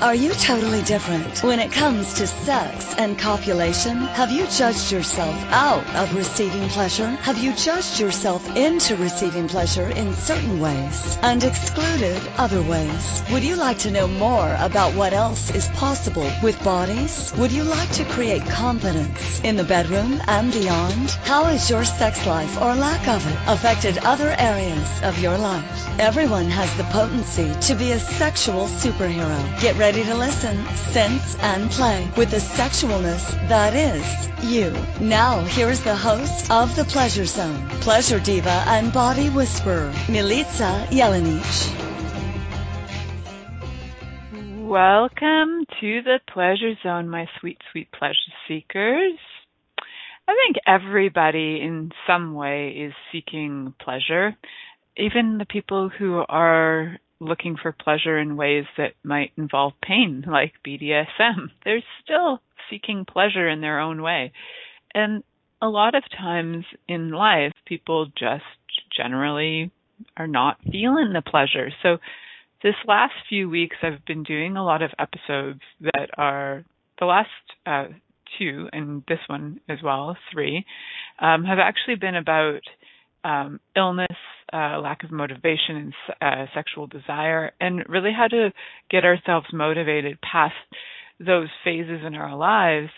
Are you totally different when it comes to sex and copulation? Have you judged yourself out of receiving pleasure? Have you judged yourself into receiving pleasure in certain ways and excluded other ways? Would you like to know more about what else is possible with bodies? Would you like to create confidence in the bedroom and beyond? How has your sex life or lack of it affected other areas of your life? Everyone has the potency to be a sexual superhero. Get ready to listen, sense, and play with the sexualness that is you. Now, here's the host of The Pleasure Zone, pleasure diva and body whisperer, Milica Jelenic. Welcome to the Pleasure Zone, my sweet, sweet pleasure seekers. I think everybody in some way is seeking pleasure even the people who are looking for pleasure in ways that might involve pain, like BDSM, they're still seeking pleasure in their own way. And a lot of times in life, people just generally are not feeling the pleasure. So, this last few weeks, I've been doing a lot of episodes that are the last uh, two, and this one as well, three, um, have actually been about um, illness, uh, lack of motivation, and uh, sexual desire, and really how to get ourselves motivated past those phases in our lives.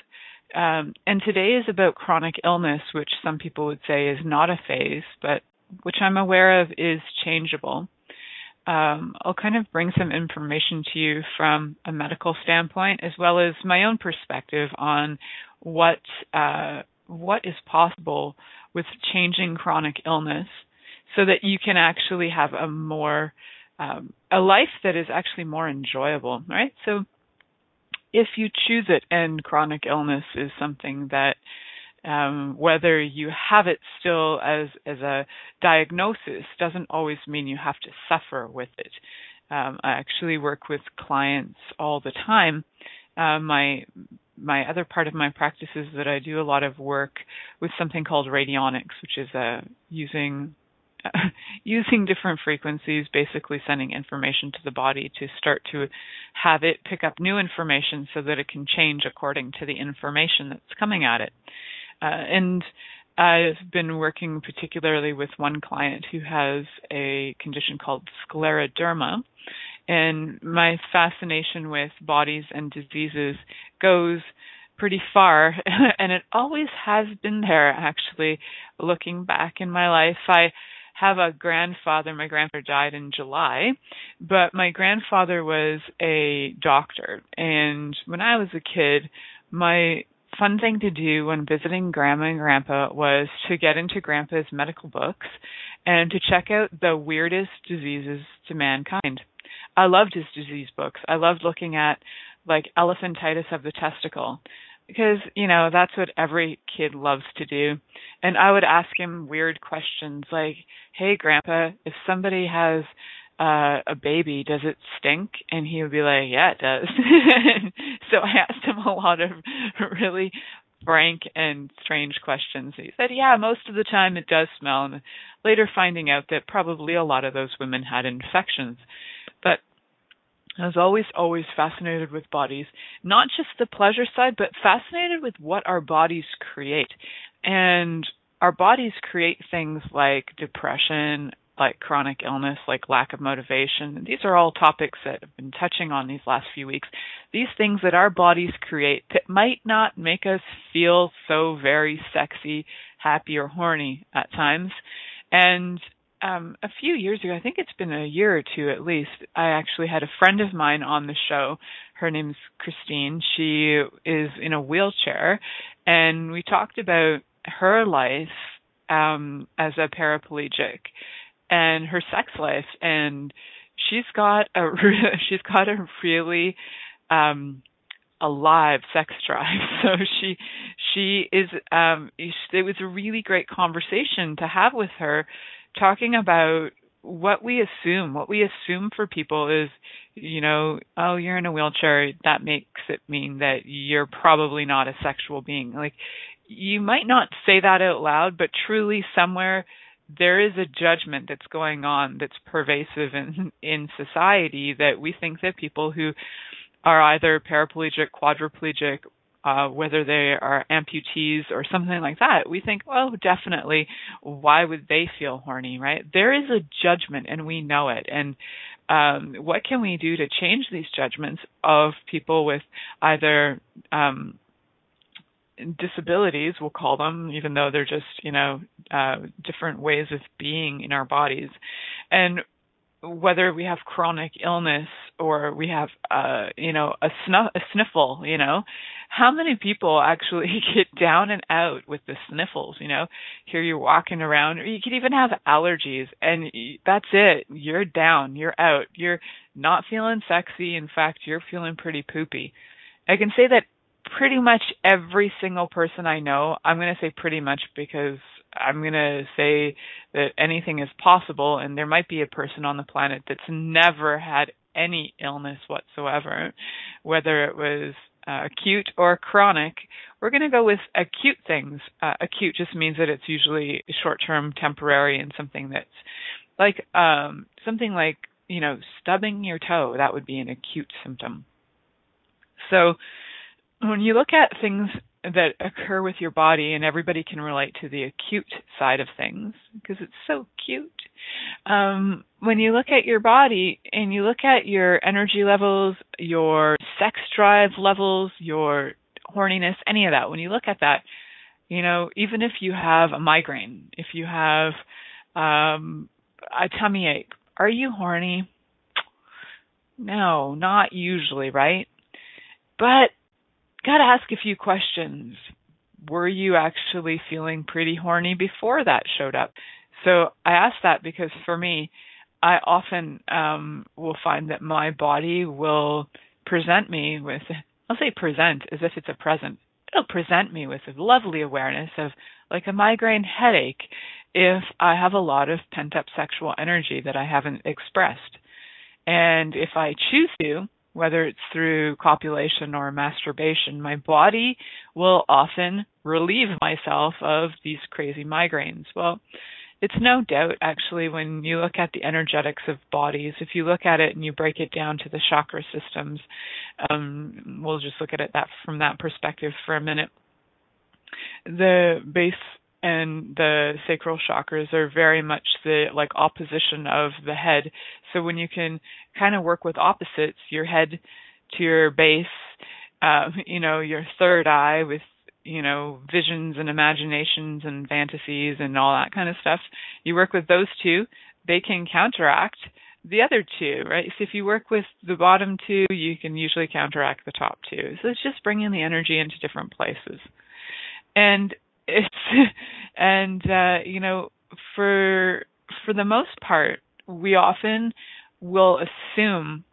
Um, and today is about chronic illness, which some people would say is not a phase, but which I'm aware of is changeable. Um, I'll kind of bring some information to you from a medical standpoint, as well as my own perspective on what uh, what is possible with changing chronic illness so that you can actually have a more um, a life that is actually more enjoyable right so if you choose it and chronic illness is something that um, whether you have it still as as a diagnosis doesn't always mean you have to suffer with it. Um, I actually work with clients all the time. Uh, my my other part of my practice is that I do a lot of work with something called radionics, which is uh, using using different frequencies, basically sending information to the body to start to have it pick up new information so that it can change according to the information that's coming at it. Uh, and I've been working particularly with one client who has a condition called scleroderma, and my fascination with bodies and diseases goes pretty far and it always has been there actually looking back in my life i have a grandfather. My grandfather died in july but my grandfather was a doctor. And when i was a kid my fun thing to do when visiting grandma and grandpa was to get into grandpa's medical books and to check out the weirdest diseases to mankind. I loved his disease books. I loved looking at like elephantitis of the testicle because you know that's what every kid loves to do. And i would ask him weird questions like hey grandpa if somebody has uh a baby does it stink? And he would be like yeah it does. So i asked him a lot of really frank and strange questions. He said yeah most of the time it does smell. And later finding out that probably a lot of those women had infections I was always, always fascinated with bodies, not just the pleasure side, but fascinated with what our bodies create. And our bodies create things like depression, like chronic illness, like lack of motivation. These are all topics that I've been touching on these last few weeks. These things that our bodies create that might not make us feel so very sexy, happy, or horny at times. And um, a few years ago, I think it's been a year or two at least, I actually had a friend of mine on the show. Her name's Christine. She is in a wheelchair, and we talked about her life um, as a paraplegic and her sex life, and she's got a re- she's got a really um alive sex drive so she she is um it was a really great conversation to have with her talking about what we assume. What we assume for people is, you know, oh, you're in a wheelchair. That makes it mean that you're probably not a sexual being. Like, you might not say that out loud, but truly somewhere there is a judgment that's going on that's pervasive in in society that we think that people who are either paraplegic, quadriplegic, uh, whether they are amputees or something like that, we think, well, definitely, why would they feel horny, right? There is a judgment and we know it. And um, what can we do to change these judgments of people with either um, disabilities, we'll call them, even though they're just, you know, uh, different ways of being in our bodies. And whether we have chronic illness or we have uh you know a a sniffle you know how many people actually get down and out with the sniffles you know? Here you're walking around or you could even have allergies and that's it. You're down you're out. You're not feeling sexy. In fact you're feeling pretty poopy. I can say that pretty much every single person i know i'm going to say pretty much because I'm going to say that anything is possible, and there might be a person on the planet that's never had any illness whatsoever, whether it was uh, acute or chronic. We're going to go with acute things. Uh, acute just means that it's usually short term, temporary, and something that's like um, something like you know stubbing your toe. That would be an acute symptom. So when you look at things that occur with your body, and everybody can relate to the acute side of things because it's so cute. Um, when you look at your body and you look at your energy levels, your sex drive levels, your horniness, any of that, when you look at that, you know, even if you have a migraine, if you have um, a tummy ache, are you horny? No, not usually, right? But got to ask a few questions. Were you actually feeling pretty horny before that showed up? So I ask that because for me, I often um, will find that my body will present me with, I'll say present as if it's a present. It'll present me with a lovely awareness of like a migraine headache if I have a lot of pent up sexual energy that I haven't expressed. And if I choose to, whether it's through copulation or masturbation, my body will often relieve myself of these crazy migraines. Well, it's no doubt actually when you look at the energetics of bodies, if you look at it and you break it down to the chakra systems, um, we'll just look at it that from that perspective for a minute. The base and the sacral chakras are very much the like opposition of the head. So when you can kind of work with opposites, your head to your base, uh, you know, your third eye with you know visions and imaginations and fantasies and all that kind of stuff. You work with those two, they can counteract the other two, right? So if you work with the bottom two, you can usually counteract the top two. So it's just bringing the energy into different places. And it's and uh you know for for the most part we often will assume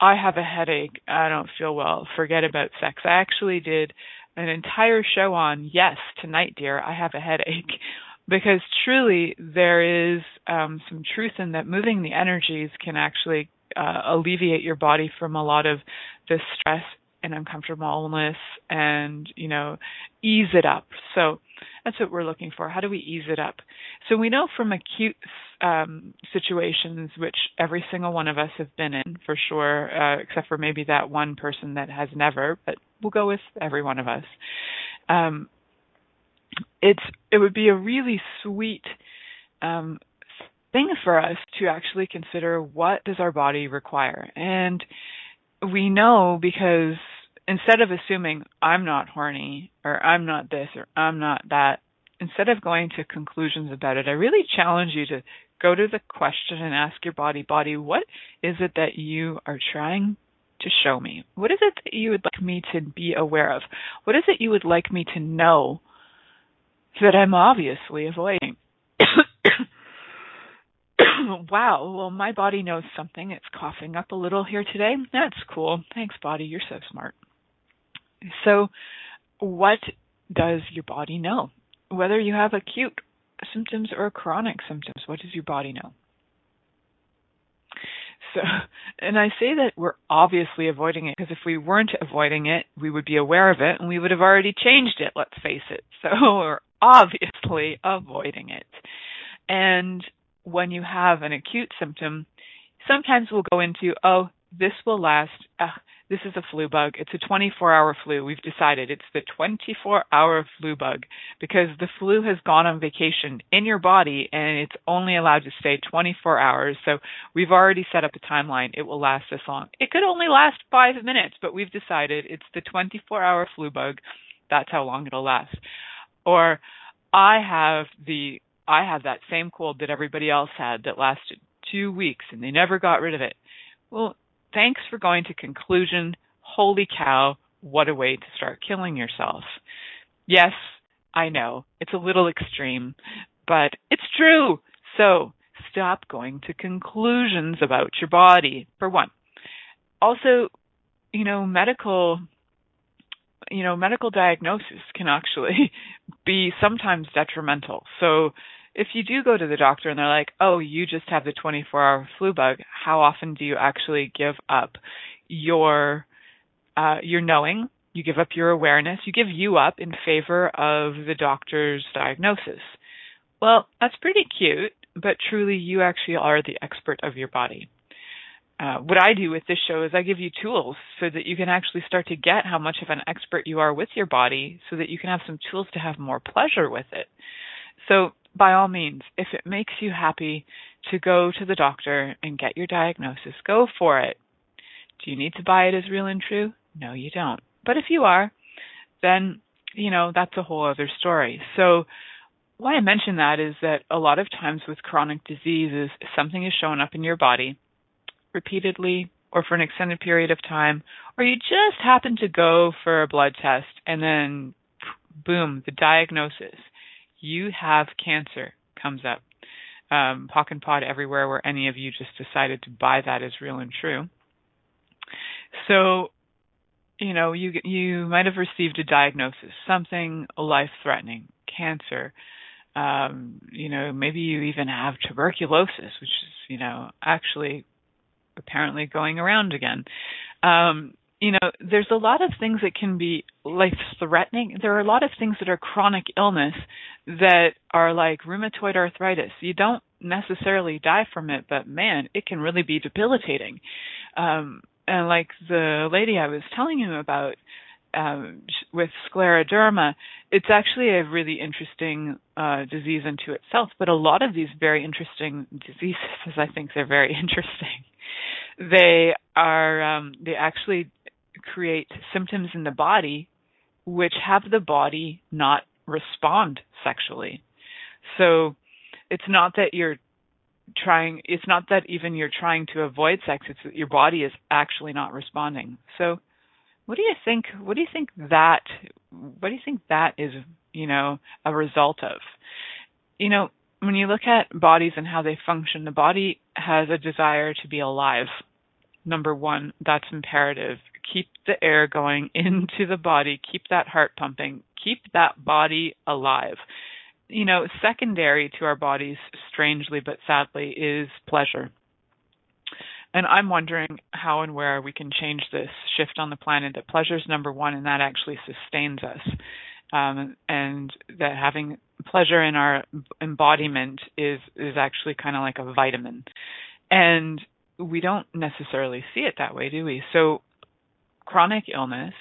I have a headache, I don't feel well, forget about sex. I actually did an entire show on yes, tonight dear, I have a headache. Because truly there is um some truth in that moving the energies can actually uh, alleviate your body from a lot of the stress and uncomfortableness and, you know, ease it up. So that's what we're looking for. How do we ease it up? So we know from acute um, situations, which every single one of us have been in for sure, uh, except for maybe that one person that has never, but we'll go with every one of us. Um, it's it would be a really sweet um, thing for us to actually consider what does our body require and we know because instead of assuming I'm not horny or I'm not this or I'm not that, instead of going to conclusions about it, I really challenge you to go to the question and ask your body, body, what is it that you are trying to show me? What is it that you would like me to be aware of? What is it you would like me to know that I'm obviously avoiding? wow, well, my body knows something. It's coughing up a little here today. That's cool. Thanks, body. You're so smart. So, what does your body know? Whether you have acute symptoms or chronic symptoms, what does your body know? So, and I say that we're obviously avoiding it because if we weren't avoiding it, we would be aware of it and we would have already changed it, let's face it. So we're obviously avoiding it. And when you have an acute symptom, sometimes we'll go into, oh, this will last. Uh, this is a flu bug. It's a 24 hour flu. We've decided it's the 24 hour flu bug because the flu has gone on vacation in your body and it's only allowed to stay 24 hours. So we've already set up a timeline. It will last this long. It could only last five minutes, but we've decided it's the 24 hour flu bug. That's how long it'll last. Or I have the I have that same cold that everybody else had that lasted two weeks and they never got rid of it. Well, thanks for going to conclusion. Holy cow, what a way to start killing yourself. Yes, I know, it's a little extreme, but it's true. So stop going to conclusions about your body, for one. Also, you know, medical you know, medical diagnosis can actually be sometimes detrimental. So if you do go to the doctor and they're like, "Oh, you just have the 24-hour flu bug," how often do you actually give up your uh, your knowing? You give up your awareness. You give you up in favor of the doctor's diagnosis. Well, that's pretty cute, but truly, you actually are the expert of your body. Uh, what I do with this show is I give you tools so that you can actually start to get how much of an expert you are with your body so that you can have some tools to have more pleasure with it. So by all means, if it makes you happy to go to the doctor and get your diagnosis, go for it. Do you need to buy it as real and true? No, you don't. But if you are, then, you know, that's a whole other story. So, why I mention that is that a lot of times with chronic diseases, something is showing up in your body repeatedly or for an extended period of time, or you just happen to go for a blood test and then boom, the diagnosis you have cancer comes up. Um, POC and POD everywhere where any of you just decided to buy that as real and true. So, you know, you you might have received a diagnosis, something life threatening, cancer. Um, you know, maybe you even have tuberculosis, which is, you know, actually apparently going around again. Um, you know, there's a lot of things that can be life threatening. There are a lot of things that are chronic illness that are like rheumatoid arthritis. You don't necessarily die from it, but man, it can really be debilitating. Um, and like the lady I was telling you about um, with scleroderma, it's actually a really interesting uh, disease unto itself. But a lot of these very interesting diseases, I think they're very interesting. They are um, they actually create symptoms in the body which have the body not respond sexually. So it's not that you're trying it's not that even you're trying to avoid sex it's that your body is actually not responding. So what do you think what do you think that what do you think that is you know a result of? You know when you look at bodies and how they function the body has a desire to be alive. Number 1 that's imperative keep the air going into the body, keep that heart pumping, keep that body alive. You know, secondary to our bodies, strangely but sadly, is pleasure. And I'm wondering how and where we can change this shift on the planet that pleasure is number one and that actually sustains us. Um, and that having pleasure in our embodiment is is actually kind of like a vitamin. And we don't necessarily see it that way, do we? So chronic illness,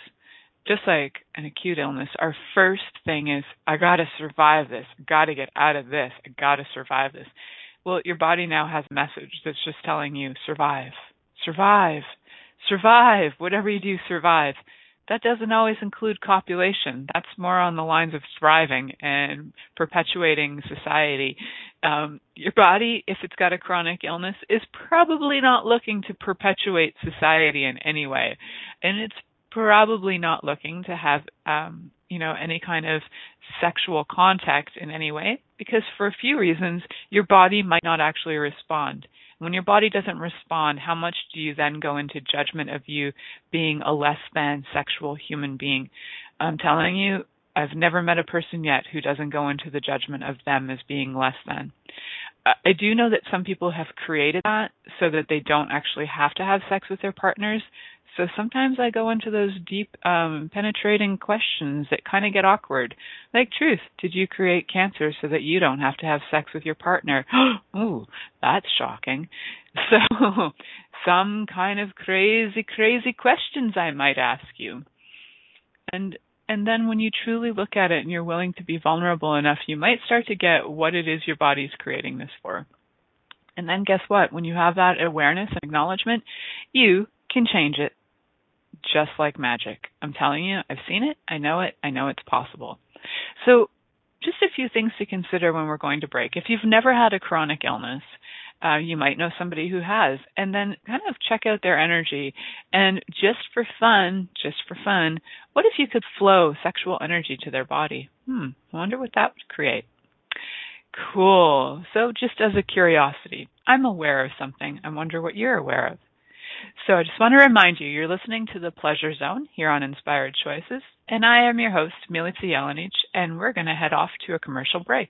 just like an acute illness, our first thing is, I gotta survive this, gotta get out of this, I gotta survive this. Well, your body now has a message that's just telling you, survive, survive, survive, whatever you do, survive. That doesn't always include copulation. That's more on the lines of thriving and perpetuating society. Um, your body, if it's got a chronic illness, is probably not looking to perpetuate society in any way and it's probably not looking to have um, you know any kind of sexual contact in any way because for a few reasons your body might not actually respond when your body doesn't respond how much do you then go into judgment of you being a less than sexual human being i'm telling you i've never met a person yet who doesn't go into the judgment of them as being less than I do know that some people have created that so that they don't actually have to have sex with their partners. So sometimes I go into those deep, um, penetrating questions that kind of get awkward. Like, truth, did you create cancer so that you don't have to have sex with your partner? Ooh, that's shocking. So, some kind of crazy, crazy questions I might ask you. And and then when you truly look at it and you're willing to be vulnerable enough, you might start to get what it is your body's creating this for. And then guess what? When you have that awareness and acknowledgement, you can change it just like magic. I'm telling you, I've seen it, I know it, I know it's possible. So, just a few things to consider when we're going to break. If you've never had a chronic illness, uh, you might know somebody who has, and then kind of check out their energy. And just for fun, just for fun, what if you could flow sexual energy to their body? Hmm, I wonder what that would create. Cool. So, just as a curiosity, I'm aware of something. I wonder what you're aware of. So, I just want to remind you you're listening to the Pleasure Zone here on Inspired Choices, and I am your host, Milica Jelenic, and we're going to head off to a commercial break.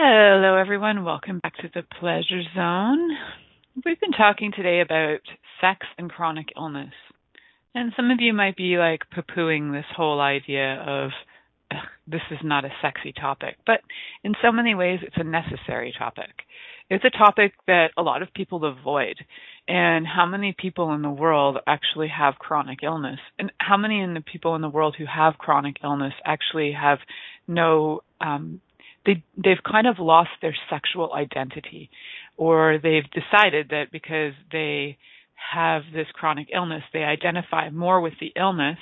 Hello, everyone. Welcome back to the Pleasure Zone. We've been talking today about sex and chronic illness. And some of you might be like poo pooing this whole idea of this is not a sexy topic. But in so many ways, it's a necessary topic. It's a topic that a lot of people avoid. And how many people in the world actually have chronic illness? And how many in the people in the world who have chronic illness actually have no um, they they've kind of lost their sexual identity or they've decided that because they have this chronic illness they identify more with the illness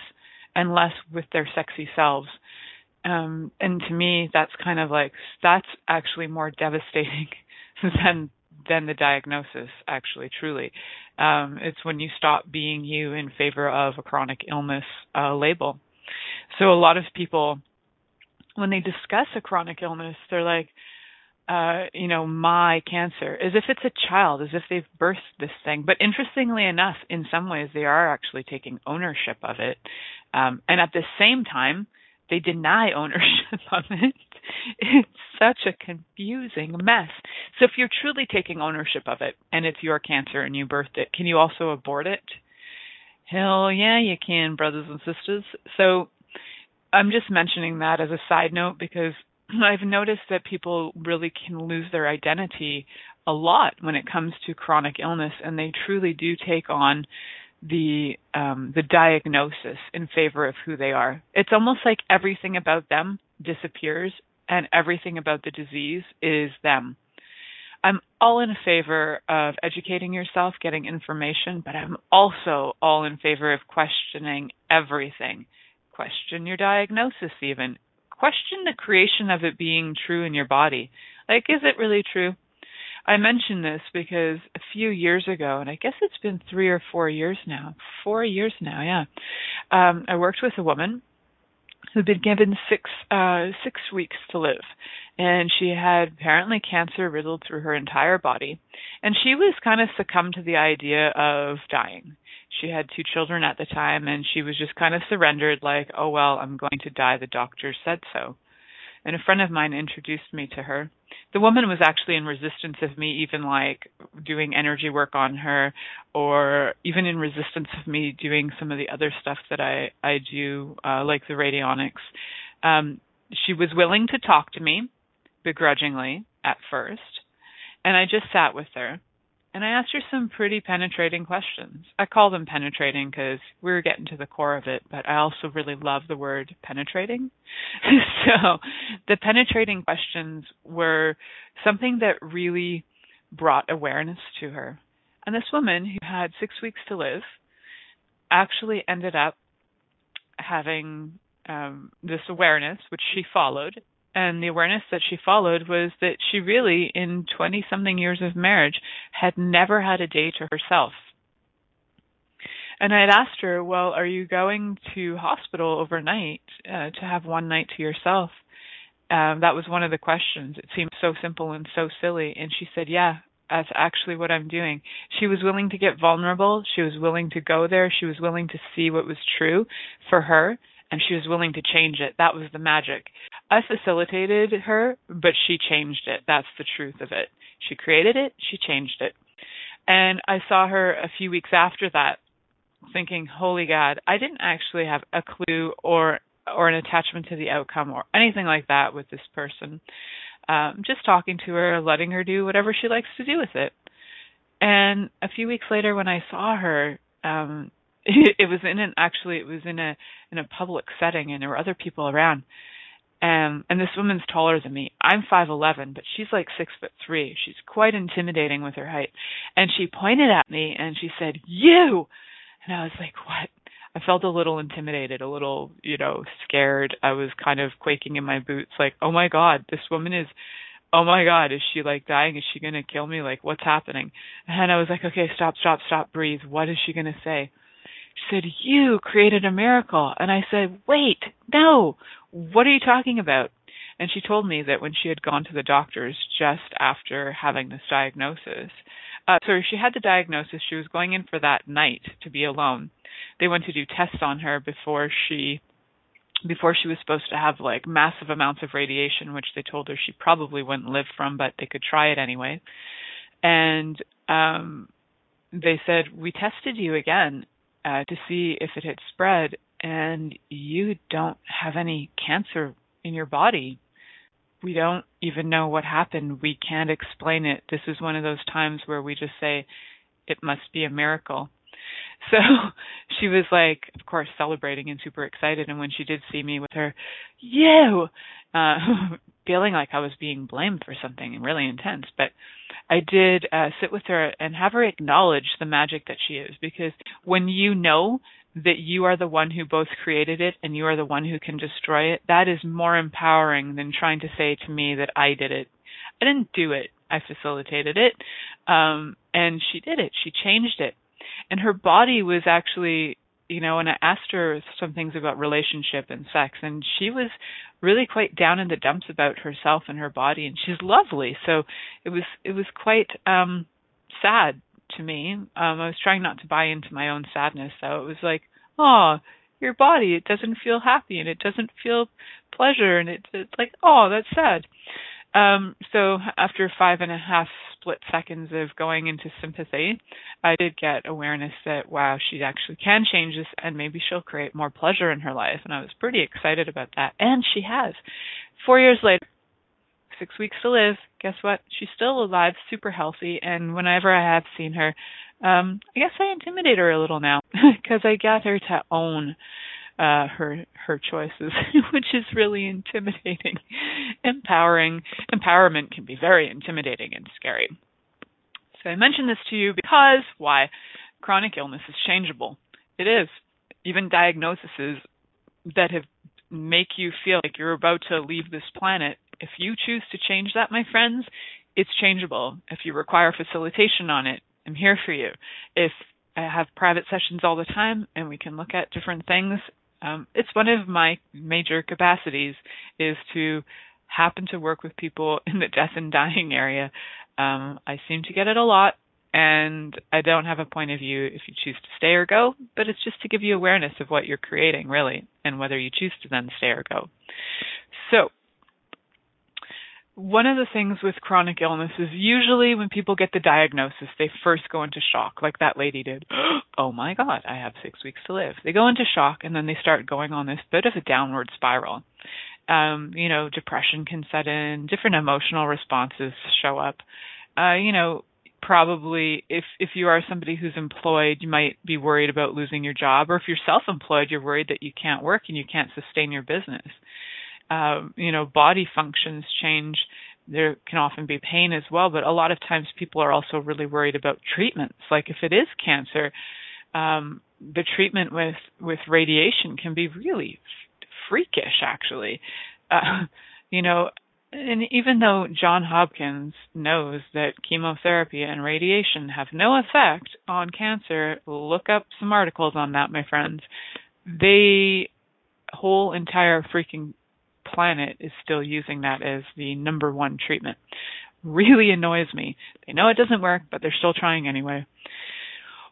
and less with their sexy selves. Um and to me that's kind of like that's actually more devastating than than the diagnosis actually truly. Um it's when you stop being you in favor of a chronic illness uh label. So a lot of people when they discuss a chronic illness, they're like, uh, you know, my cancer, as if it's a child, as if they've birthed this thing. But interestingly enough, in some ways, they are actually taking ownership of it. Um, and at the same time, they deny ownership of it. It's such a confusing mess. So if you're truly taking ownership of it and it's your cancer and you birthed it, can you also abort it? Hell yeah, you can, brothers and sisters. So I'm just mentioning that as a side note because I've noticed that people really can lose their identity a lot when it comes to chronic illness, and they truly do take on the um, the diagnosis in favor of who they are. It's almost like everything about them disappears, and everything about the disease is them. I'm all in favor of educating yourself, getting information, but I'm also all in favor of questioning everything. Question your diagnosis, even. Question the creation of it being true in your body. Like, is it really true? I mention this because a few years ago, and I guess it's been three or four years now, four years now, yeah. Um, I worked with a woman who'd been given six uh, six weeks to live, and she had apparently cancer riddled through her entire body, and she was kind of succumbed to the idea of dying. She had two children at the time, and she was just kind of surrendered, like, "Oh well, I'm going to die. The doctor said so." And a friend of mine introduced me to her, the woman was actually in resistance of me even like doing energy work on her or even in resistance of me doing some of the other stuff that I I do uh like the radionics. Um she was willing to talk to me begrudgingly at first and I just sat with her and I asked her some pretty penetrating questions. I call them penetrating because we were getting to the core of it, but I also really love the word penetrating. so the penetrating questions were something that really brought awareness to her. And this woman who had six weeks to live actually ended up having um, this awareness, which she followed, and the awareness that she followed was that she really in 20 something years of marriage had never had a day to herself. And i had asked her well are you going to hospital overnight uh, to have one night to yourself? Um, that was one of the questions. It seemed so simple and so silly and she said yeah that's actually what i'm doing. She was willing to get vulnerable. She was willing to go there. She was willing to see what was true for her and she was willing to change it. That was the magic. I facilitated her, but she changed it. That's the truth of it. She created it, she changed it. And I saw her a few weeks after that thinking, "Holy God, I didn't actually have a clue or or an attachment to the outcome or anything like that with this person. Um, just talking to her, letting her do whatever she likes to do with it. And a few weeks later, when I saw her, um, it, was in an actually it was in a in a public setting and there were other people around um and this woman's taller than me. I'm five eleven but she's like six foot three. She's quite intimidating with her height. And she pointed at me and she said you! And i was like what? I felt a little intimidated a little you know scared. I was kind of quaking in my boots like oh my god this woman is oh my god is she like dying? Is she going to kill me? Like what's happening? And i was like okay stop stop stop breathe. What is she going to say she said, You created a miracle. And I said, Wait, no, what are you talking about? And she told me that when she had gone to the doctors just after having this diagnosis, uh, so she had the diagnosis, she was going in for that night to be alone. They went to do tests on her before she before she was supposed to have like massive amounts of radiation, which they told her she probably wouldn't live from, but they could try it anyway. And um they said, We tested you again uh, to see if it had spread, and you don't have any cancer in your body. We don't even know what happened. We can't explain it. This is one of those times where we just say, it must be a miracle. So she was like, of course, celebrating and super excited. And when she did see me with her, you, uh, feeling like I was being blamed for something really intense, but I did uh, sit with her and have her acknowledge the magic that she is because when you know that you are the one who both created it and you are the one who can destroy it, that is more empowering than trying to say to me that I did it. I didn't do it. I facilitated it. Um, and she did it. She changed it. And her body was actually you know, and I asked her some things about relationship and sex, and she was really quite down in the dumps about herself and her body, and she's lovely. So it was it was quite um sad to me. Um I was trying not to buy into my own sadness, so it was like, oh, your body it doesn't feel happy and it doesn't feel pleasure, and it, it's like, oh, that's sad. Um, so after five and a half split seconds of going into sympathy, I did get awareness that wow, she actually can change this and maybe she'll create more pleasure in her life. And I was pretty excited about that. And she has. Four years later, six weeks to live. Guess what? She's still alive, super healthy, and whenever I have seen her, um, I guess I intimidate her a little now because I get her to own uh, her her choices, which is really intimidating. Empowering empowerment can be very intimidating and scary. So I mention this to you because why? Chronic illness is changeable. It is. Even diagnoses that have make you feel like you're about to leave this planet, if you choose to change that, my friends, it's changeable. If you require facilitation on it, I'm here for you. If I have private sessions all the time and we can look at different things, um, it's one of my major capacities is to happen to work with people in the death and dying area. Um, I seem to get it a lot and I don't have a point of view if you choose to stay or go, but it's just to give you awareness of what you're creating, really, and whether you choose to then stay or go. So, one of the things with chronic illness is usually when people get the diagnosis, they first go into shock, like that lady did. oh my God, I have six weeks to live. They go into shock and then they start going on this bit of a downward spiral. Um, you know, depression can set in, different emotional responses show up. Uh, you know, probably if if you are somebody who's employed you might be worried about losing your job or if you're self-employed you're worried that you can't work and you can't sustain your business um, you know body functions change there can often be pain as well but a lot of times people are also really worried about treatments like if it is cancer um, the treatment with with radiation can be really freakish actually uh, you know and even though John Hopkins knows that chemotherapy and radiation have no effect on cancer, look up some articles on that, my friends. The whole entire freaking planet is still using that as the number one treatment. Really annoys me. They know it doesn't work, but they're still trying anyway.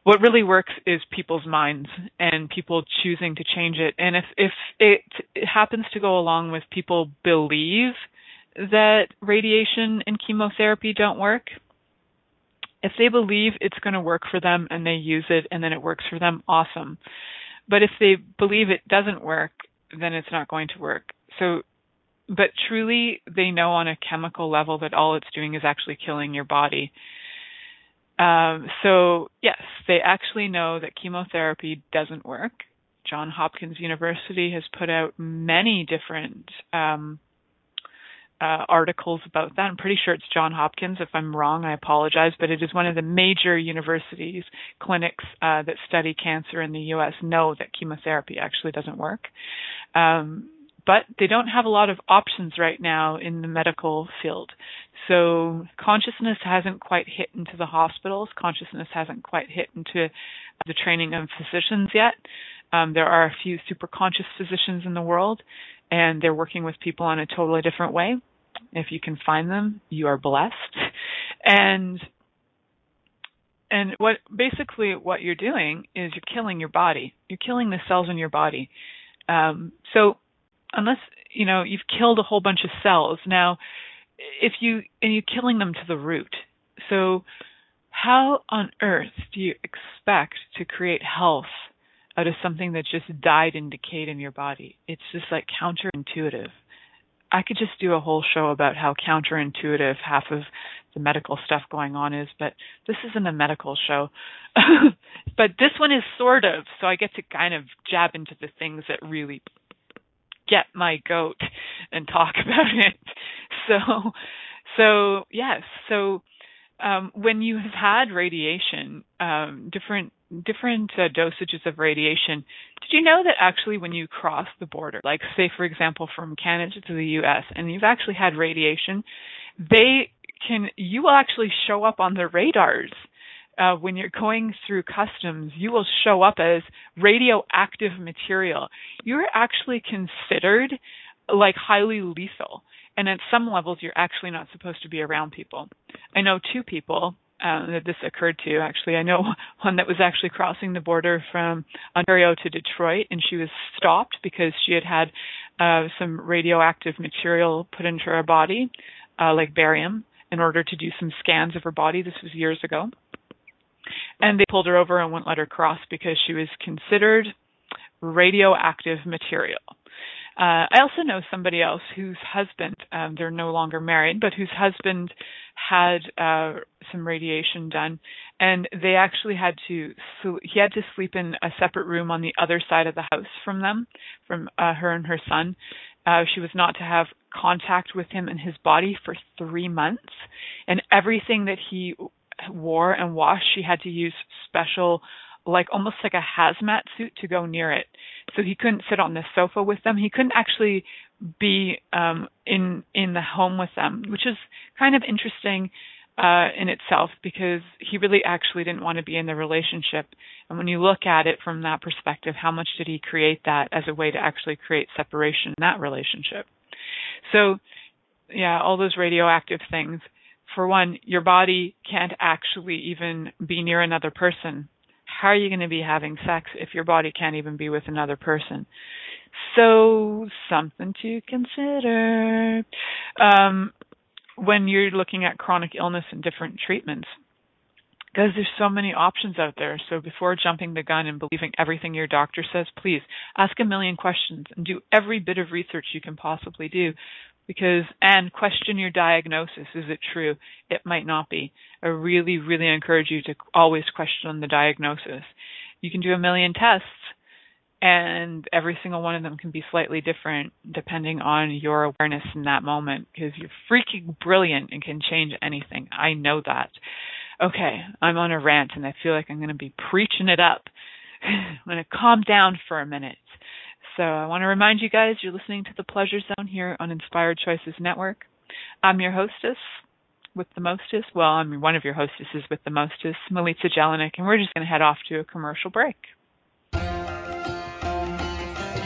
What really works is people's minds and people choosing to change it. And if if it, it happens to go along with people believe that radiation and chemotherapy don't work, if they believe it's going to work for them and they use it and then it works for them, awesome. But if they believe it doesn't work, then it's not going to work. So, but truly, they know on a chemical level that all it's doing is actually killing your body. Um, so, yes, they actually know that chemotherapy doesn't work. John Hopkins University has put out many different um, uh, articles about that. I'm pretty sure it's John Hopkins. If I'm wrong, I apologize, but it is one of the major universities, clinics uh, that study cancer in the U.S. know that chemotherapy actually doesn't work. Um, but they don't have a lot of options right now in the medical field. So consciousness hasn't quite hit into the hospitals. Consciousness hasn't quite hit into the training of physicians yet. Um, there are a few super conscious physicians in the world, and they're working with people on a totally different way. If you can find them, you are blessed. And and what basically what you're doing is you're killing your body. You're killing the cells in your body. Um, so unless you know you've killed a whole bunch of cells now, if you and you're killing them to the root. So how on earth do you expect to create health out of something that just died and decayed in your body? It's just like counterintuitive. I could just do a whole show about how counterintuitive half of the medical stuff going on is, but this isn't a medical show. but this one is sort of, so I get to kind of jab into the things that really get my goat and talk about it. So, so yes, so um, when you have had radiation, um, different different uh, dosages of radiation. Did you know that actually when you cross the border, like say for example from Canada to the US and you've actually had radiation, they can you will actually show up on the radars uh, when you're going through customs, you will show up as radioactive material. You're actually considered like highly lethal. And at some levels, you're actually not supposed to be around people. I know two people uh, that this occurred to. Actually, I know one that was actually crossing the border from Ontario to Detroit, and she was stopped because she had had uh, some radioactive material put into her body, uh, like barium, in order to do some scans of her body. This was years ago. And they pulled her over and wouldn't let her cross because she was considered radioactive material. Uh, I also know somebody else whose husband, um, they're no longer married, but whose husband had uh, some radiation done, and they actually had to. So he had to sleep in a separate room on the other side of the house from them, from uh, her and her son. Uh, she was not to have contact with him and his body for three months, and everything that he wore and washed, she had to use special like almost like a hazmat suit to go near it. So he couldn't sit on the sofa with them. He couldn't actually be um in in the home with them, which is kind of interesting uh in itself because he really actually didn't want to be in the relationship. And when you look at it from that perspective, how much did he create that as a way to actually create separation in that relationship? So yeah, all those radioactive things. For one, your body can't actually even be near another person how are you going to be having sex if your body can't even be with another person? So something to consider um, when you're looking at chronic illness and different treatments. Because there's so many options out there. So before jumping the gun and believing everything your doctor says, please ask a million questions and do every bit of research you can possibly do because and question your diagnosis is it true? It might not be. I really really encourage you to always question the diagnosis. You can do a million tests and every single one of them can be slightly different depending on your awareness in that moment because you're freaking brilliant and can change anything. I know that. Okay i'm on a rant and i feel like i'm going to be preaching it up. I'm going to calm down for a minute so I want to remind you guys you're listening to the Pleasure Zone here on Inspired Choices Network. I'm your hostess with the mostest. Well, I'm one of your hostesses with the mostest, Milica Jelenic, and we're just going to head off to a commercial break.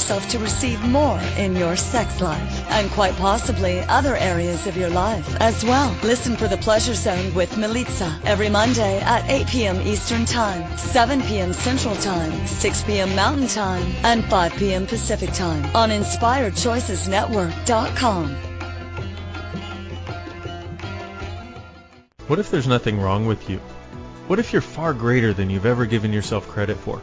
yourself to receive more in your sex life and quite possibly other areas of your life as well. Listen for the Pleasure Zone with Milica every Monday at 8 p.m. Eastern Time, 7 p.m. Central Time, 6 p.m. Mountain Time, and 5 p.m. Pacific Time on InspiredChoicesNetwork.com. What if there's nothing wrong with you? What if you're far greater than you've ever given yourself credit for?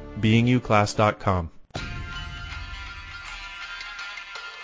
beingyouclass.com.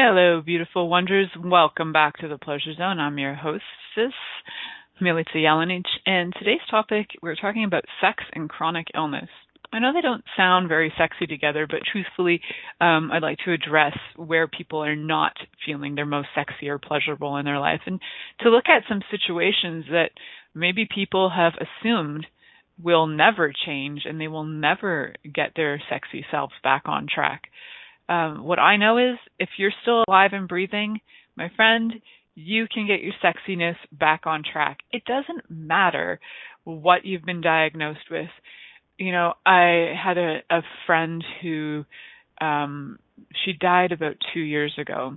Hello, beautiful wonders. Welcome back to the Pleasure Zone. I'm your hostess, Milica Jelenic, and today's topic we're talking about sex and chronic illness. I know they don't sound very sexy together, but truthfully, um, I'd like to address where people are not feeling their most sexy or pleasurable in their life, and to look at some situations that maybe people have assumed will never change and they will never get their sexy selves back on track. Um, what I know is if you're still alive and breathing, my friend, you can get your sexiness back on track. It doesn't matter what you've been diagnosed with. You know, I had a, a friend who um she died about two years ago.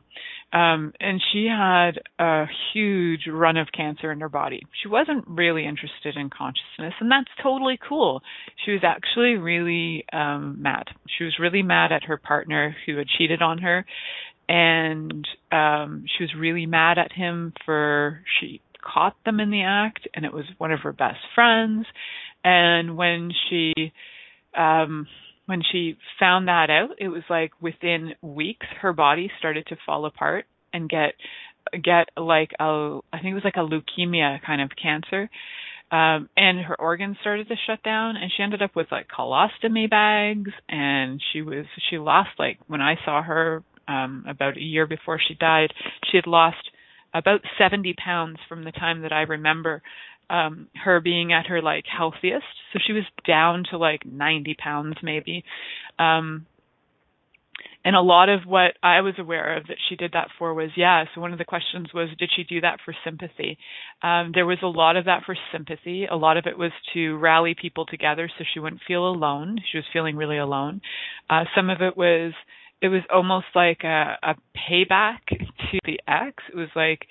Um, and she had a huge run of cancer in her body. She wasn't really interested in consciousness, and that's totally cool. She was actually really um, mad. She was really mad at her partner who had cheated on her, and um, she was really mad at him for she caught them in the act, and it was one of her best friends. And when she um when she found that out, it was like within weeks her body started to fall apart and get get like a I think it was like a leukemia kind of cancer. Um and her organs started to shut down and she ended up with like colostomy bags and she was she lost like when I saw her um about a year before she died, she had lost about 70 pounds from the time that I remember um her being at her like healthiest. So she was down to like 90 pounds maybe. Um and a lot of what I was aware of that she did that for was yeah so one of the questions was did she do that for sympathy? Um there was a lot of that for sympathy. A lot of it was to rally people together so she wouldn't feel alone. She was feeling really alone. Uh some of it was it was almost like a, a payback to the ex. It was like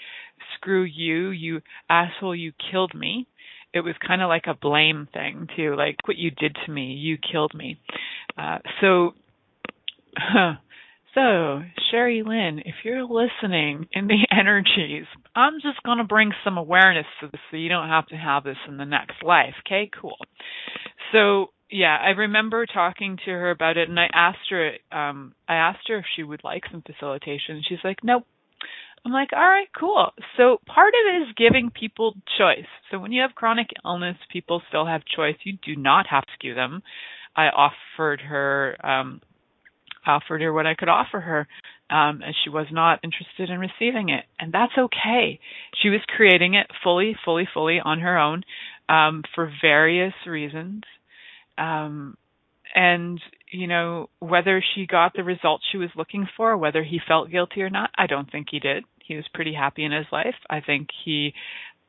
screw you, you asshole, you killed me. It was kind of like a blame thing too, like what you did to me, you killed me. Uh, so, so Sherry Lynn, if you're listening in the energies, I'm just going to bring some awareness to this so you don't have to have this in the next life. Okay, cool. So yeah, I remember talking to her about it, and I asked her, um, I asked her if she would like some facilitation. She's like, nope, I'm like, all right, cool. So part of it is giving people choice. So when you have chronic illness, people still have choice. You do not have to skew them. I offered her, um, offered her what I could offer her, um, and she was not interested in receiving it, and that's okay. She was creating it fully, fully, fully on her own um, for various reasons. Um, and you know whether she got the results she was looking for whether he felt guilty or not i don't think he did. He was pretty happy in his life. I think he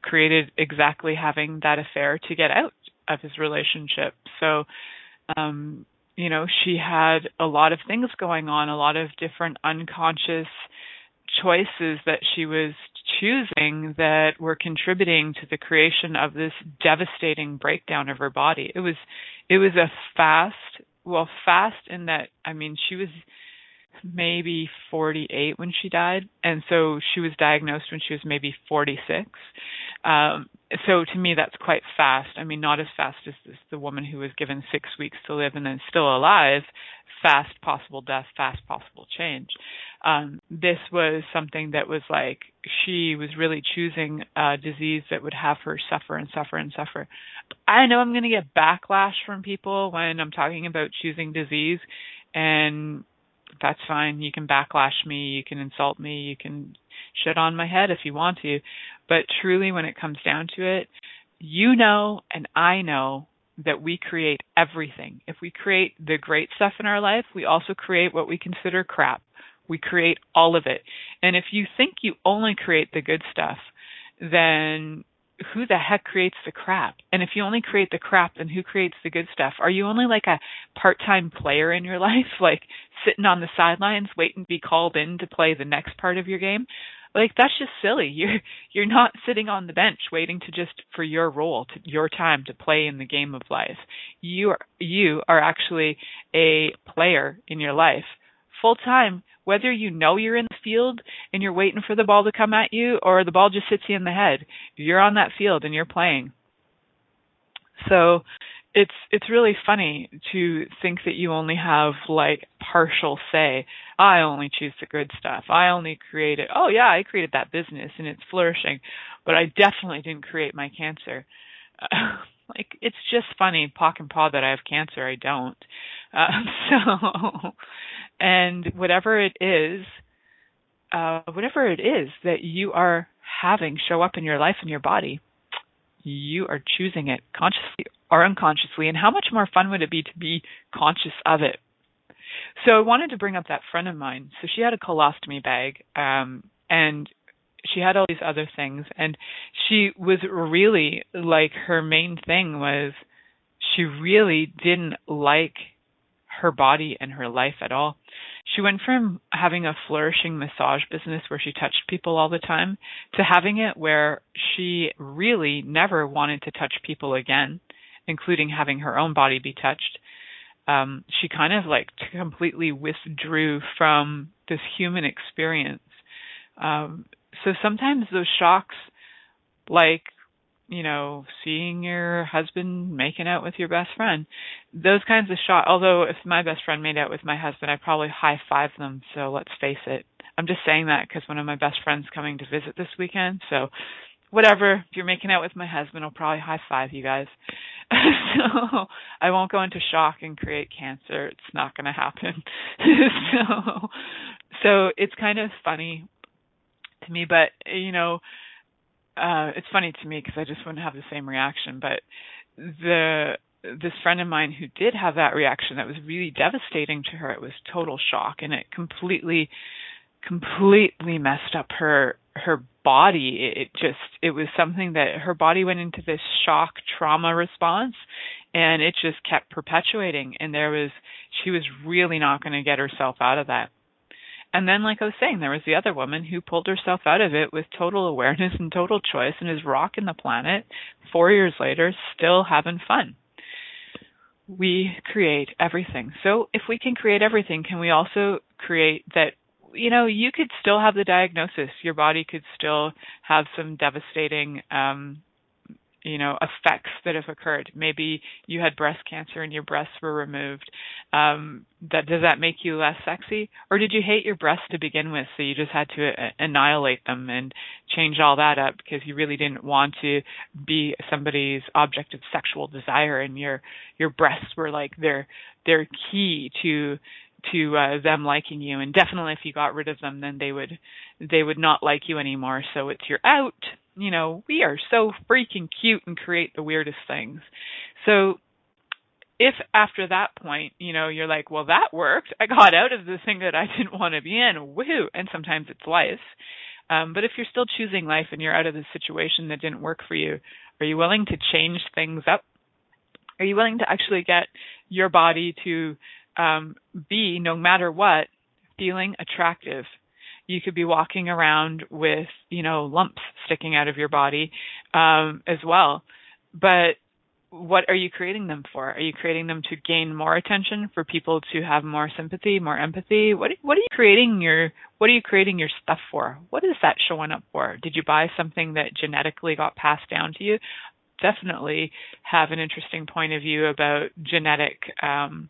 created exactly having that affair to get out of his relationship. So um you know she had a lot of things going on a lot of different unconscious choices that she was choosing that were contributing to the creation of this devastating breakdown of her body. It was it was a fast, well fast in that I mean she was maybe 48 when she died and so she was diagnosed when she was maybe 46 um so to me that's quite fast. I mean not as fast as this, the woman who was given 6 weeks to live and then still alive fast possible death fast possible change um this was something that was like she was really choosing a disease that would have her suffer and suffer and suffer i know i'm going to get backlash from people when i'm talking about choosing disease and that's fine. You can backlash me, you can insult me, you can shit on my head if you want to. But truly, when it comes down to it, you know and I know that we create everything. If we create the great stuff in our life, we also create what we consider crap. We create all of it. And if you think you only create the good stuff, then who the heck creates the crap? And if you only create the crap, then who creates the good stuff? Are you only like a part-time player in your life, like sitting on the sidelines waiting to be called in to play the next part of your game? Like that's just silly. You're you're not sitting on the bench waiting to just for your role, to your time to play in the game of life. You are you are actually a player in your life full time whether you know you're in the field and you're waiting for the ball to come at you or the ball just hits you in the head, you're on that field and you're playing. So it's it's really funny to think that you only have like partial say. I only choose the good stuff. I only created. Oh yeah, I created that business and it's flourishing, but I definitely didn't create my cancer. Like it's just funny, pock and paw that I have cancer. I don't. Uh, so and whatever it is, uh, whatever it is that you are having show up in your life and your body, you are choosing it consciously or unconsciously. And how much more fun would it be to be conscious of it? So I wanted to bring up that friend of mine. So she had a colostomy bag, um, and she had all these other things and she was really like her main thing was she really didn't like her body and her life at all. She went from having a flourishing massage business where she touched people all the time to having it where she really never wanted to touch people again, including having her own body be touched. Um, she kind of like completely withdrew from this human experience. Um, so sometimes those shocks, like you know, seeing your husband making out with your best friend. Those kinds of shots. Although if my best friend made out with my husband, I'd probably high five them. So let's face it. I'm just saying that because one of my best friends coming to visit this weekend. So whatever. If you're making out with my husband, I'll probably high five you guys. so I won't go into shock and create cancer. It's not going to happen. so so it's kind of funny to me, but you know uh it's funny to me because I just wouldn't have the same reaction. But the this friend of mine who did have that reaction that was really devastating to her. It was total shock, and it completely, completely messed up her her body. It just it was something that her body went into this shock trauma response, and it just kept perpetuating. And there was she was really not going to get herself out of that. And then, like I was saying, there was the other woman who pulled herself out of it with total awareness and total choice and is rocking the planet four years later, still having fun. We create everything. So, if we can create everything, can we also create that? You know, you could still have the diagnosis. Your body could still have some devastating um, you know effects that have occurred. Maybe you had breast cancer and your breasts were removed. Um that does that make you less sexy? Or did you hate your breasts to begin with so you just had to uh, annihilate them and change all that up because you really didn't want to be somebody's object of sexual desire and your your breasts were like their their key to to uh, them liking you. And definitely if you got rid of them then they would they would not like you anymore. So it's you're out. You know we are so freaking cute and create the weirdest things. So if after that point you know you're like well that worked. I got out of the thing that i didn't want to be in. Woohoo. And sometimes it's life. Um, but if you're still choosing life and you're out of the situation that didn't work for you are you willing to change things up? Are you willing to actually get your body to um, be, no matter what, feeling attractive. You could be walking around with, you know, lumps sticking out of your body um, as well. But what are you creating them for? Are you creating them to gain more attention for people to have more sympathy, more empathy? What what are you creating your what are you creating your stuff for? What is that showing up for? Did you buy something that genetically got passed down to you? Definitely have an interesting point of view about genetic um,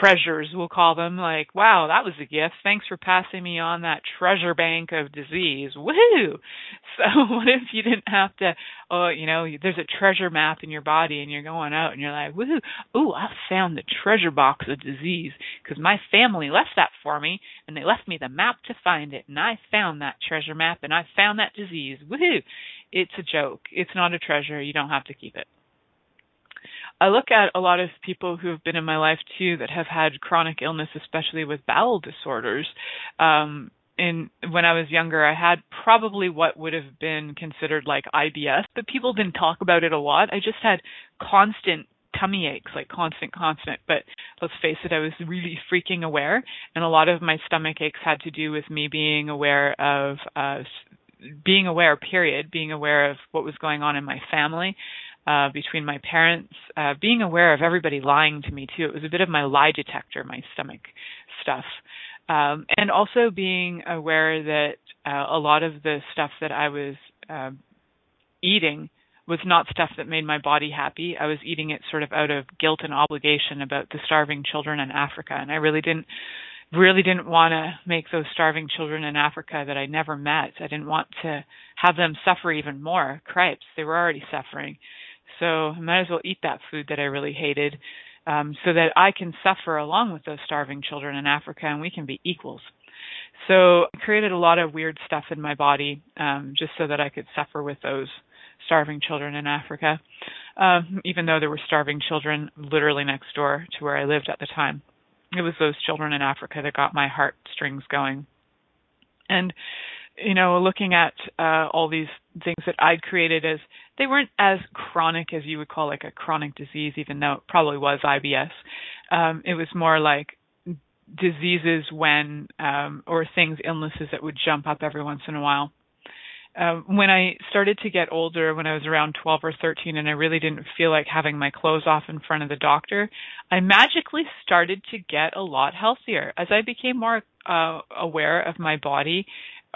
treasures, we'll call them, like, wow, that was a gift. Thanks for passing me on that treasure bank of disease. Woohoo! So what if you didn't have to, oh, you know, there's a treasure map in your body and you're going out and you're like, woohoo, ooh, I found the treasure box of disease because my family left that for me and they left me the map to find it and I found that treasure map and I found that disease. Woohoo! It's a joke. It's not a treasure. You don't have to keep it. I look at a lot of people who have been in my life too that have had chronic illness, especially with bowel disorders. Um, in when I was younger, I had probably what would have been considered like IBS, but people didn't talk about it a lot. I just had constant tummy aches, like constant, constant. But let's face it, I was really freaking aware, and a lot of my stomach aches had to do with me being aware of uh being aware period being aware of what was going on in my family uh, between my parents, uh, being aware of everybody lying to me too. It was a bit of my lie detector, my stomach stuff. Um, and also being aware that uh, a lot of the stuff that I was uh, eating was not stuff that made my body happy. I was eating it sort of out of guilt and obligation about the starving children in Africa, and I really didn't really didn't want to make those starving children in Africa that I never met. I didn't want to have them suffer even more. Cripes, they were already suffering. So I might as well eat that food that I really hated um, so that I can suffer along with those starving children in Africa and we can be equals. So I created a lot of weird stuff in my body um, just so that I could suffer with those starving children in Africa, um, even though there were starving children literally next door to where I lived at the time. It was those children in Africa that got my heartstrings going. And you know, looking at uh, all these things that I'd created as they weren't as chronic as you would call like a chronic disease, even though it probably was IBS. Um, it was more like diseases when um, or things, illnesses that would jump up every once in a while. Um, when I started to get older, when I was around 12 or 13, and I really didn't feel like having my clothes off in front of the doctor, I magically started to get a lot healthier. As I became more uh, aware of my body,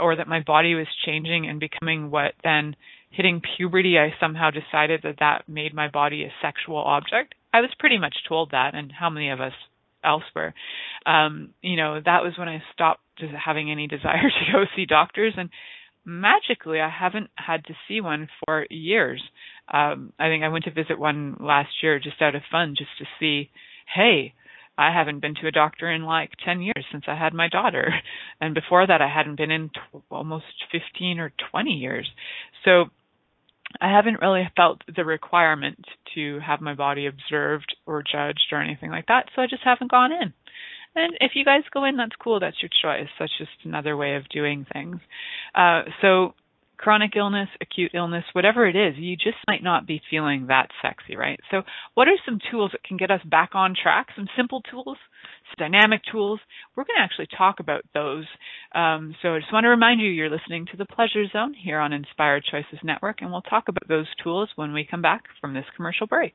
or that my body was changing and becoming what then hitting puberty, I somehow decided that that made my body a sexual object. I was pretty much told that, and how many of us else were? Um, you know, that was when I stopped just having any desire to go see doctors and magically I haven't had to see one for years. Um, I think I went to visit one last year just out of fun, just to see, hey, I haven't been to a doctor in like 10 years since I had my daughter. And before that, I hadn't been in t- almost 15 or 20 years. So I haven't really felt the requirement to have my body observed or judged or anything like that. So I just haven't gone in. And if you guys go in, that's cool. That's your choice. That's just another way of doing things. Uh, so chronic illness, acute illness, whatever it is, you just might not be feeling that sexy, right? So, what are some tools that can get us back on track? Some simple tools, some dynamic tools. We're going to actually talk about those. Um, so, I just want to remind you you're listening to the Pleasure Zone here on Inspired Choices Network, and we'll talk about those tools when we come back from this commercial break.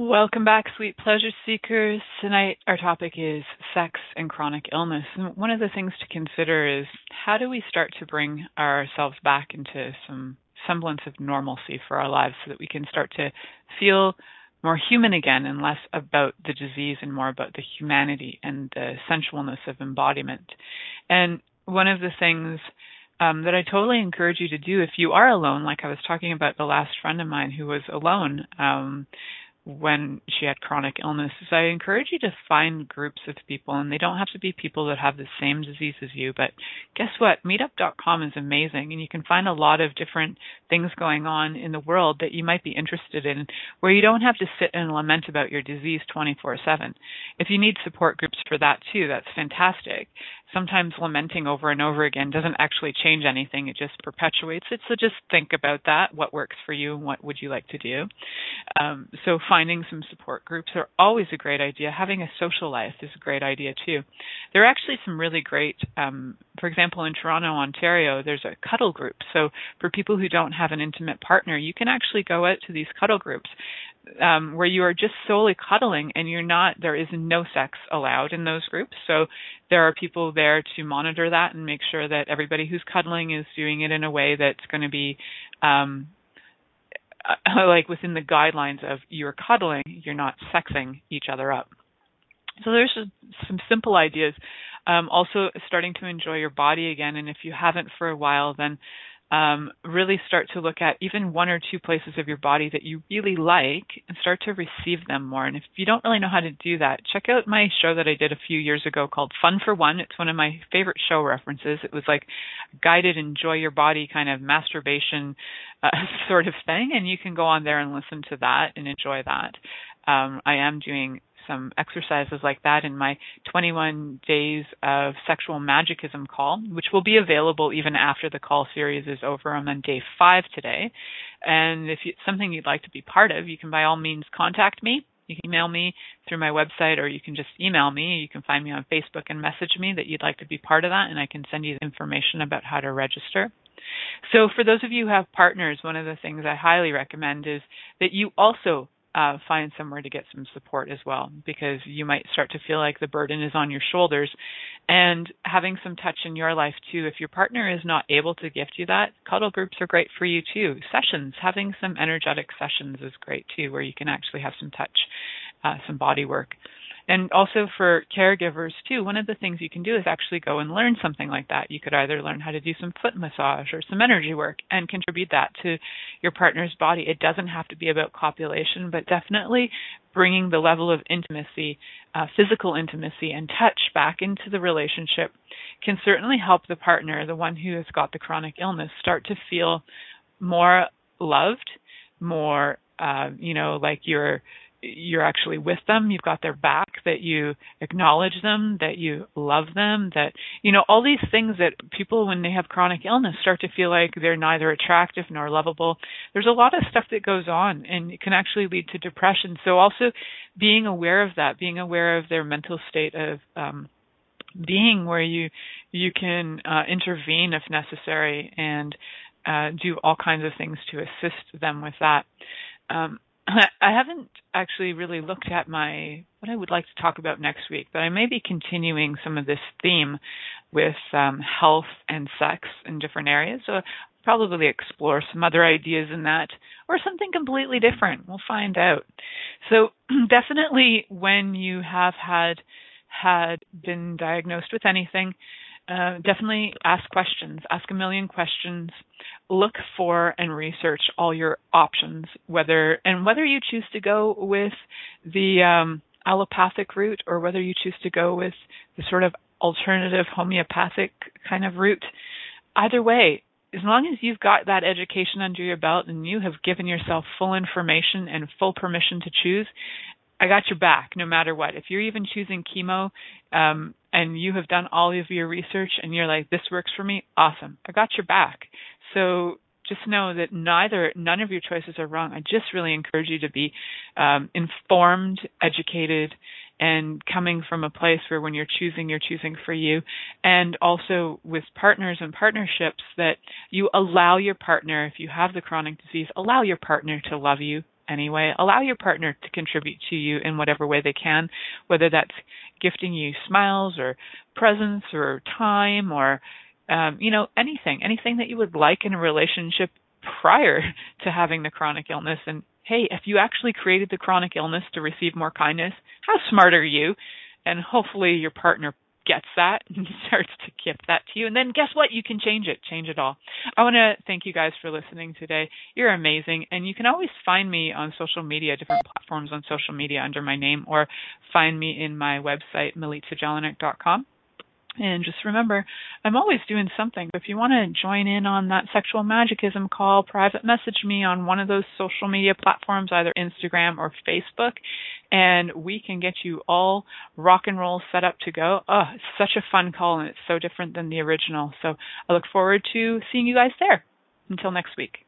Welcome back, sweet pleasure seekers. Tonight, our topic is sex and chronic illness. And one of the things to consider is how do we start to bring ourselves back into some semblance of normalcy for our lives so that we can start to feel more human again and less about the disease and more about the humanity and the sensualness of embodiment. And one of the things um, that I totally encourage you to do if you are alone, like I was talking about the last friend of mine who was alone. Um, when she had chronic illness is I encourage you to find groups of people and they don't have to be people that have the same disease as you but guess what? meetup.com is amazing and you can find a lot of different things going on in the world that you might be interested in where you don't have to sit and lament about your disease 24/7 if you need support groups for that too that's fantastic sometimes lamenting over and over again doesn't actually change anything. It just perpetuates it. So just think about that. What works for you and what would you like to do? Um, so finding some support groups are always a great idea. Having a social life is a great idea too. There are actually some really great, um, for example, in Toronto, Ontario, there's a cuddle group. So for people who don't have an intimate partner, you can actually go out to these cuddle groups um, where you are just solely cuddling and you're not, there is no sex allowed in those groups. So there are people there to monitor that and make sure that everybody who's cuddling is doing it in a way that's going to be, um, uh, like within the guidelines of you're cuddling, you're not sexing each other up. So there's some simple ideas. Um, also, starting to enjoy your body again, and if you haven't for a while, then um, really start to look at even one or two places of your body that you really like and start to receive them more. And if you don't really know how to do that, check out my show that I did a few years ago called Fun for One. It's one of my favorite show references. It was like guided enjoy your body kind of masturbation uh, sort of thing. And you can go on there and listen to that and enjoy that. Um, I am doing some exercises like that in my 21 days of sexual magicism call, which will be available even after the call series is over. I'm on day five today. And if it's something you'd like to be part of, you can by all means contact me. You can email me through my website or you can just email me. You can find me on Facebook and message me that you'd like to be part of that and I can send you the information about how to register. So for those of you who have partners, one of the things I highly recommend is that you also uh, find somewhere to get some support as well because you might start to feel like the burden is on your shoulders. And having some touch in your life too if your partner is not able to gift you that cuddle groups are great for you too. Sessions having some energetic sessions is great too where you can actually have some touch uh, some body work and also for caregivers too, one of the things you can do is actually go and learn something like that. You could either learn how to do some foot massage or some energy work and contribute that to your partner's body. It doesn't have to be about copulation, but definitely bringing the level of intimacy, uh, physical intimacy and touch back into the relationship can certainly help the partner, the one who has got the chronic illness, start to feel more loved, more, uh, you know, like you're you're actually with them, you've got their back, that you acknowledge them, that you love them, that, you know, all these things that people, when they have chronic illness, start to feel like they're neither attractive nor lovable. There's a lot of stuff that goes on and it can actually lead to depression. So also being aware of that, being aware of their mental state of, um, being where you you can uh, intervene if necessary and uh, do all kinds of things to assist them with that. Um, I haven't actually really looked at my what I would like to talk about next week, but I may be continuing some of this theme with um, health and sex in different areas. So I'll probably explore some other ideas in that, or something completely different. We'll find out. So definitely, when you have had had been diagnosed with anything, uh, definitely ask questions. Ask a million questions. Look for and research all your options, whether and whether you choose to go with the um, allopathic route or whether you choose to go with the sort of alternative homeopathic kind of route. Either way, as long as you've got that education under your belt and you have given yourself full information and full permission to choose, I got your back no matter what. If you're even choosing chemo um, and you have done all of your research and you're like, this works for me, awesome. I got your back. So just know that neither, none of your choices are wrong. I just really encourage you to be um, informed, educated, and coming from a place where when you're choosing, you're choosing for you. And also with partners and partnerships that you allow your partner, if you have the chronic disease, allow your partner to love you anyway. Allow your partner to contribute to you in whatever way they can, whether that's gifting you smiles or presents or time or um, you know anything, anything that you would like in a relationship prior to having the chronic illness. And hey, if you actually created the chronic illness to receive more kindness, how smart are you? And hopefully your partner gets that and starts to give that to you. And then guess what? You can change it, change it all. I want to thank you guys for listening today. You're amazing. And you can always find me on social media, different platforms on social media under my name, or find me in my website, milicajelenic.com. And just remember, I'm always doing something. If you want to join in on that sexual magicism call, private message me on one of those social media platforms, either Instagram or Facebook, and we can get you all rock and roll set up to go. Oh, it's such a fun call and it's so different than the original. So I look forward to seeing you guys there. Until next week.